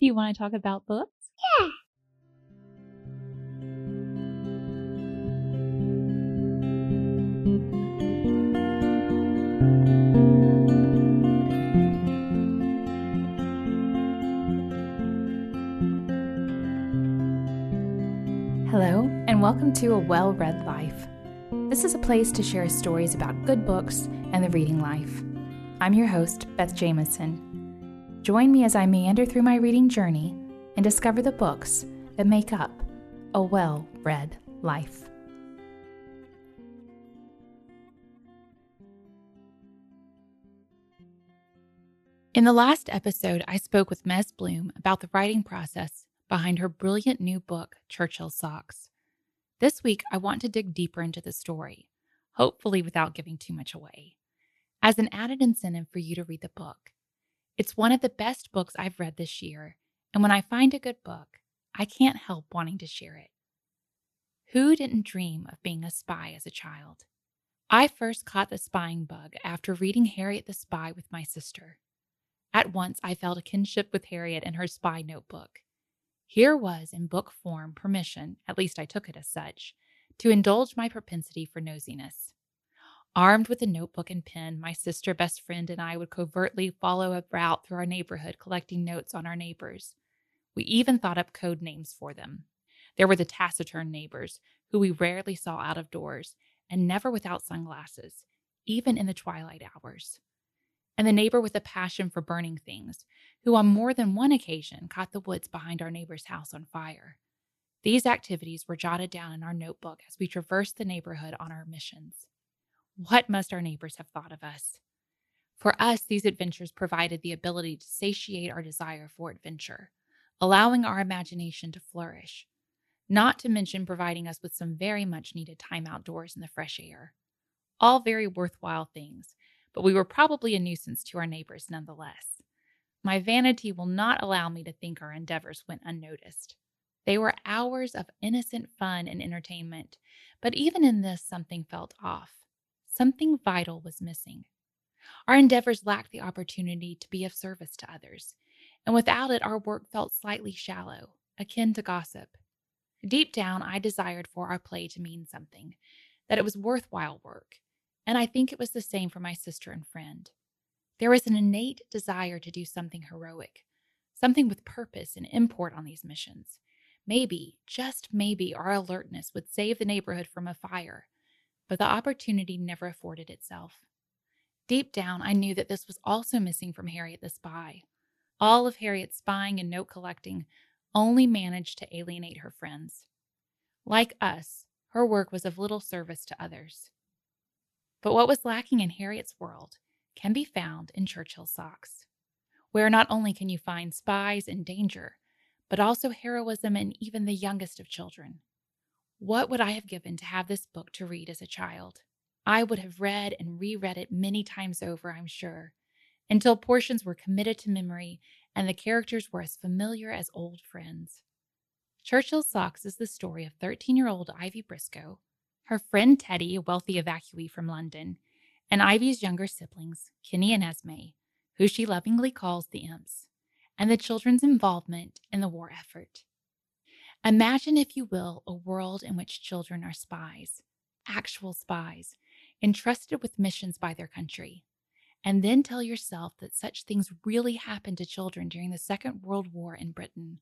Do you want to talk about books? Yeah. Hello, and welcome to A Well Read Life. This is a place to share stories about good books and the reading life. I'm your host, Beth Jameson. Join me as I meander through my reading journey and discover the books that make up a well read life. In the last episode, I spoke with Mez Blume about the writing process behind her brilliant new book, Churchill's Socks. This week, I want to dig deeper into the story, hopefully without giving too much away, as an added incentive for you to read the book. It's one of the best books I've read this year, and when I find a good book, I can't help wanting to share it. Who didn't dream of being a spy as a child? I first caught the spying bug after reading Harriet the Spy with my sister. At once, I felt a kinship with Harriet and her spy notebook. Here was, in book form, permission, at least I took it as such, to indulge my propensity for nosiness. Armed with a notebook and pen, my sister, best friend, and I would covertly follow a route through our neighborhood collecting notes on our neighbors. We even thought up code names for them. There were the taciturn neighbors, who we rarely saw out of doors and never without sunglasses, even in the twilight hours and the neighbor with a passion for burning things, who on more than one occasion caught the woods behind our neighbor's house on fire. These activities were jotted down in our notebook as we traversed the neighborhood on our missions. What must our neighbors have thought of us? For us, these adventures provided the ability to satiate our desire for adventure, allowing our imagination to flourish, not to mention providing us with some very much needed time outdoors in the fresh air. All very worthwhile things, but we were probably a nuisance to our neighbors nonetheless. My vanity will not allow me to think our endeavors went unnoticed. They were hours of innocent fun and entertainment, but even in this, something felt off. Something vital was missing. Our endeavors lacked the opportunity to be of service to others, and without it, our work felt slightly shallow, akin to gossip. Deep down, I desired for our play to mean something, that it was worthwhile work, and I think it was the same for my sister and friend. There was an innate desire to do something heroic, something with purpose and import on these missions. Maybe, just maybe, our alertness would save the neighborhood from a fire, but the opportunity never afforded itself. Deep down, I knew that this was also missing from Harriet the spy. All of Harriet's spying and note collecting only managed to alienate her friends. Like us, her work was of little service to others. But what was lacking in Harriet's world can be found in Churchill's socks, where not only can you find spies in danger, but also heroism in even the youngest of children. What would I have given to have this book to read as a child? I would have read and reread it many times over, I'm sure, until portions were committed to memory and the characters were as familiar as old friends. Churchill's Socks is the story of 13 year old Ivy Briscoe, her friend Teddy, a wealthy evacuee from London, and Ivy's younger siblings, Kenny and Esme, who she lovingly calls the Imps, and the children's involvement in the war effort. Imagine, if you will, a world in which children are spies, actual spies, entrusted with missions by their country. And then tell yourself that such things really happened to children during the Second World War in Britain.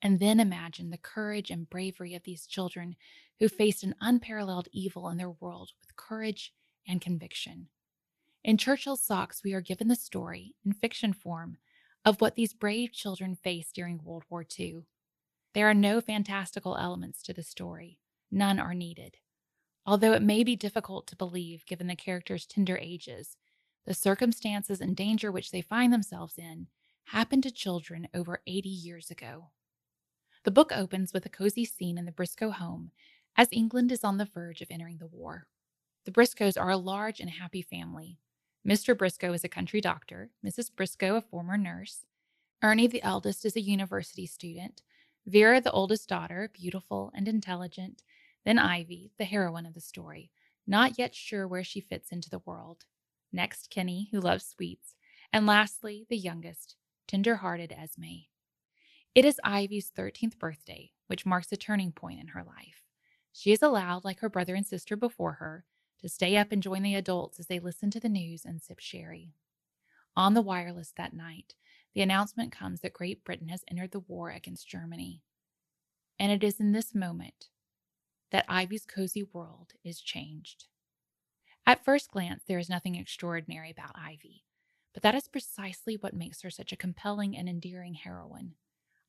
And then imagine the courage and bravery of these children who faced an unparalleled evil in their world with courage and conviction. In Churchill's Socks, we are given the story, in fiction form, of what these brave children faced during World War II. There are no fantastical elements to the story, none are needed. Although it may be difficult to believe given the characters' tender ages, the circumstances and danger which they find themselves in happened to children over 80 years ago. The book opens with a cozy scene in the Briscoe home as England is on the verge of entering the war. The Briscoes are a large and happy family. Mr. Briscoe is a country doctor, Mrs. Briscoe, a former nurse. Ernie, the eldest, is a university student. Vera, the oldest daughter, beautiful and intelligent. Then Ivy, the heroine of the story, not yet sure where she fits into the world. Next, Kenny, who loves sweets. And lastly, the youngest, tender hearted Esme. It is Ivy's 13th birthday, which marks a turning point in her life. She is allowed, like her brother and sister before her, to stay up and join the adults as they listen to the news and sip sherry. On the wireless that night, the announcement comes that Great Britain has entered the war against Germany. And it is in this moment that Ivy's cozy world is changed. At first glance, there is nothing extraordinary about Ivy, but that is precisely what makes her such a compelling and endearing heroine.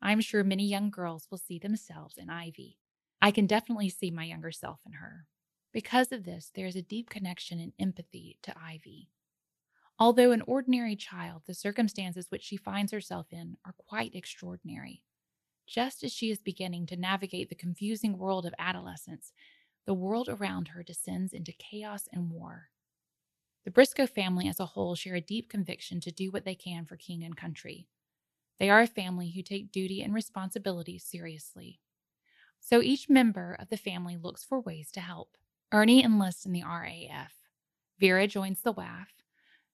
I'm sure many young girls will see themselves in Ivy. I can definitely see my younger self in her. Because of this, there is a deep connection and empathy to Ivy. Although an ordinary child, the circumstances which she finds herself in are quite extraordinary. Just as she is beginning to navigate the confusing world of adolescence, the world around her descends into chaos and war. The Briscoe family as a whole share a deep conviction to do what they can for king and country. They are a family who take duty and responsibility seriously. So each member of the family looks for ways to help. Ernie enlists in the RAF. Vera joins the WAAF.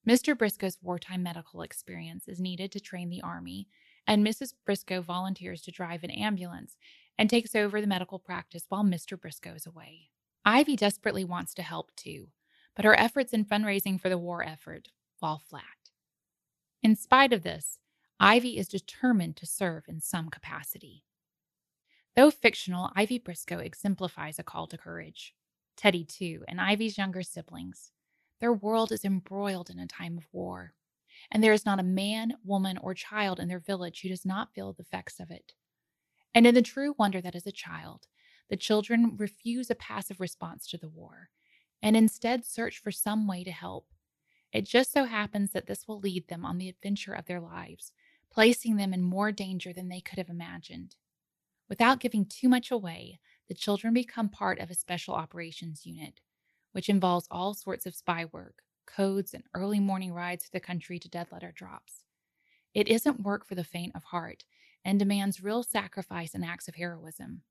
Mr. Briscoe's wartime medical experience is needed to train the Army, and Mrs. Briscoe volunteers to drive an ambulance and takes over the medical practice while Mr. Briscoe is away. Ivy desperately wants to help too, but her efforts in fundraising for the war effort fall flat. In spite of this, Ivy is determined to serve in some capacity. Though fictional, Ivy Briscoe exemplifies a call to courage. Teddy, too, and Ivy's younger siblings. Their world is embroiled in a time of war, and there is not a man, woman, or child in their village who does not feel the effects of it. And in the true wonder that is a child, the children refuse a passive response to the war and instead search for some way to help. It just so happens that this will lead them on the adventure of their lives, placing them in more danger than they could have imagined. Without giving too much away, the children become part of a special operations unit, which involves all sorts of spy work, codes, and early morning rides through the country to dead letter drops. It isn't work for the faint of heart and demands real sacrifice and acts of heroism,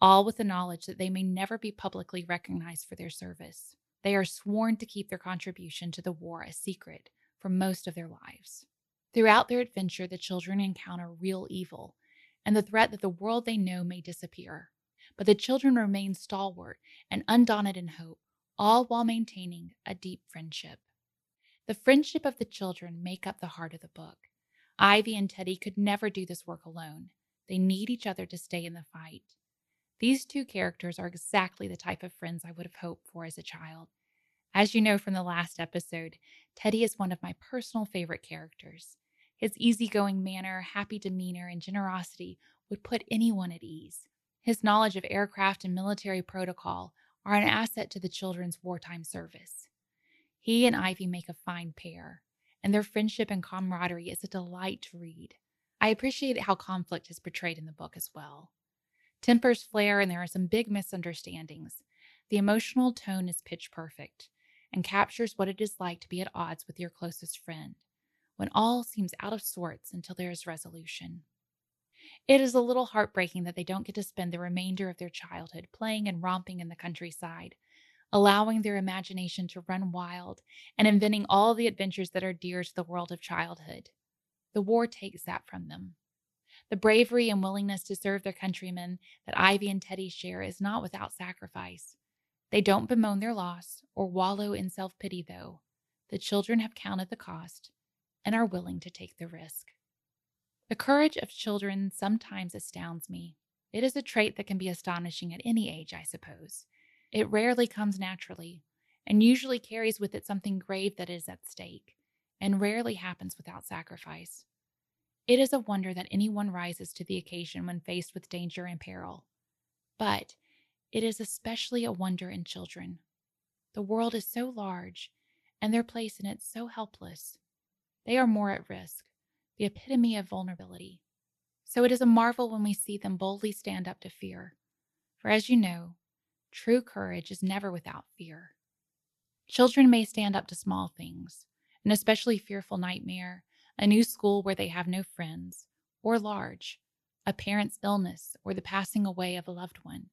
all with the knowledge that they may never be publicly recognized for their service. They are sworn to keep their contribution to the war a secret for most of their lives. Throughout their adventure, the children encounter real evil and the threat that the world they know may disappear. But the children remain stalwart and undaunted in hope, all while maintaining a deep friendship. The friendship of the children make up the heart of the book. Ivy and Teddy could never do this work alone. They need each other to stay in the fight. These two characters are exactly the type of friends I would have hoped for as a child. As you know from the last episode, Teddy is one of my personal favorite characters. His easygoing manner, happy demeanor, and generosity would put anyone at ease. His knowledge of aircraft and military protocol are an asset to the children's wartime service. He and Ivy make a fine pair, and their friendship and camaraderie is a delight to read. I appreciate how conflict is portrayed in the book as well. Tempers flare, and there are some big misunderstandings. The emotional tone is pitch perfect and captures what it is like to be at odds with your closest friend when all seems out of sorts until there is resolution. It is a little heartbreaking that they don't get to spend the remainder of their childhood playing and romping in the countryside, allowing their imagination to run wild and inventing all the adventures that are dear to the world of childhood. The war takes that from them. The bravery and willingness to serve their countrymen that Ivy and Teddy share is not without sacrifice. They don't bemoan their loss or wallow in self pity, though. The children have counted the cost and are willing to take the risk. The courage of children sometimes astounds me. It is a trait that can be astonishing at any age, I suppose. It rarely comes naturally, and usually carries with it something grave that is at stake, and rarely happens without sacrifice. It is a wonder that anyone rises to the occasion when faced with danger and peril. But it is especially a wonder in children. The world is so large, and their place in it so helpless. They are more at risk, the epitome of vulnerability. So it is a marvel when we see them boldly stand up to fear. For as you know, true courage is never without fear. Children may stand up to small things, an especially fearful nightmare, a new school where they have no friends, or large, a parent's illness or the passing away of a loved one,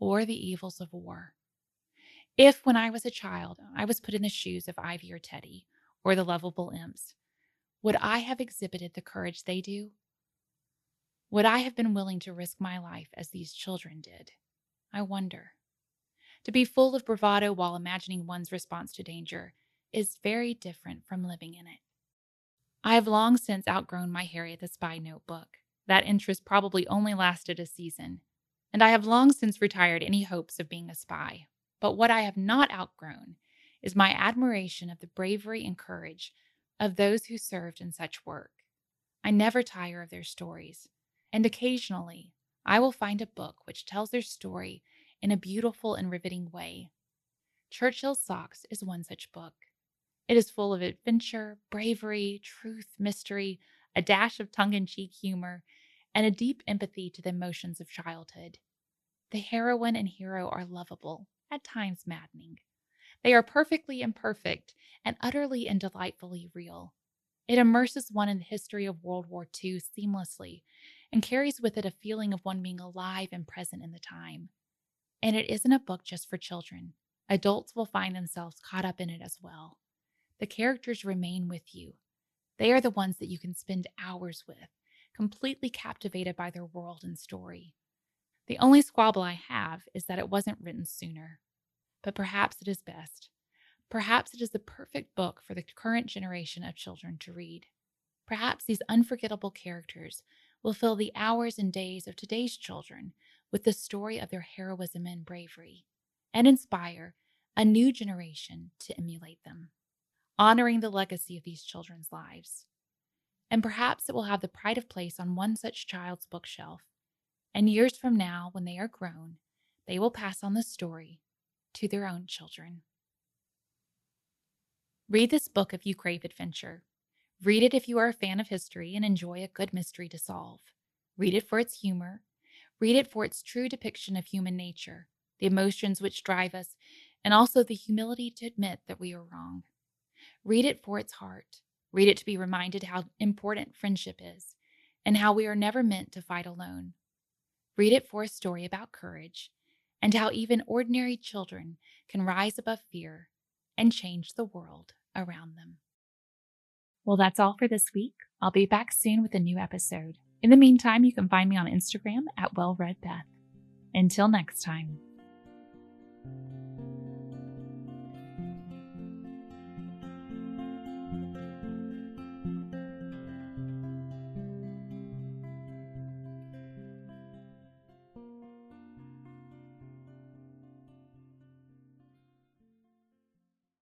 or the evils of war. If, when I was a child, I was put in the shoes of Ivy or Teddy, or the lovable imps, would I have exhibited the courage they do? Would I have been willing to risk my life as these children did? I wonder. To be full of bravado while imagining one's response to danger is very different from living in it. I have long since outgrown my Harriet the Spy notebook. That interest probably only lasted a season, and I have long since retired any hopes of being a spy. But what I have not outgrown is my admiration of the bravery and courage of those who served in such work. I never tire of their stories, and occasionally I will find a book which tells their story in a beautiful and riveting way. Churchill's Socks is one such book. It is full of adventure, bravery, truth, mystery, a dash of tongue in cheek humor, and a deep empathy to the emotions of childhood. The heroine and hero are lovable, at times maddening. They are perfectly imperfect and utterly and delightfully real. It immerses one in the history of World War II seamlessly and carries with it a feeling of one being alive and present in the time. And it isn't a book just for children. Adults will find themselves caught up in it as well. The characters remain with you. They are the ones that you can spend hours with, completely captivated by their world and story. The only squabble I have is that it wasn't written sooner. But perhaps it is best. Perhaps it is the perfect book for the current generation of children to read. Perhaps these unforgettable characters will fill the hours and days of today's children with the story of their heroism and bravery, and inspire a new generation to emulate them, honoring the legacy of these children's lives. And perhaps it will have the pride of place on one such child's bookshelf. And years from now, when they are grown, they will pass on the story to their own children. Read this book if you crave adventure. Read it if you are a fan of history and enjoy a good mystery to solve. Read it for its humor. Read it for its true depiction of human nature, the emotions which drive us, and also the humility to admit that we are wrong. Read it for its heart. Read it to be reminded how important friendship is and how we are never meant to fight alone. Read it for a story about courage and how even ordinary children can rise above fear and change the world around them. Well, that's all for this week. I'll be back soon with a new episode. In the meantime, you can find me on Instagram at WellReadBeth. Until next time.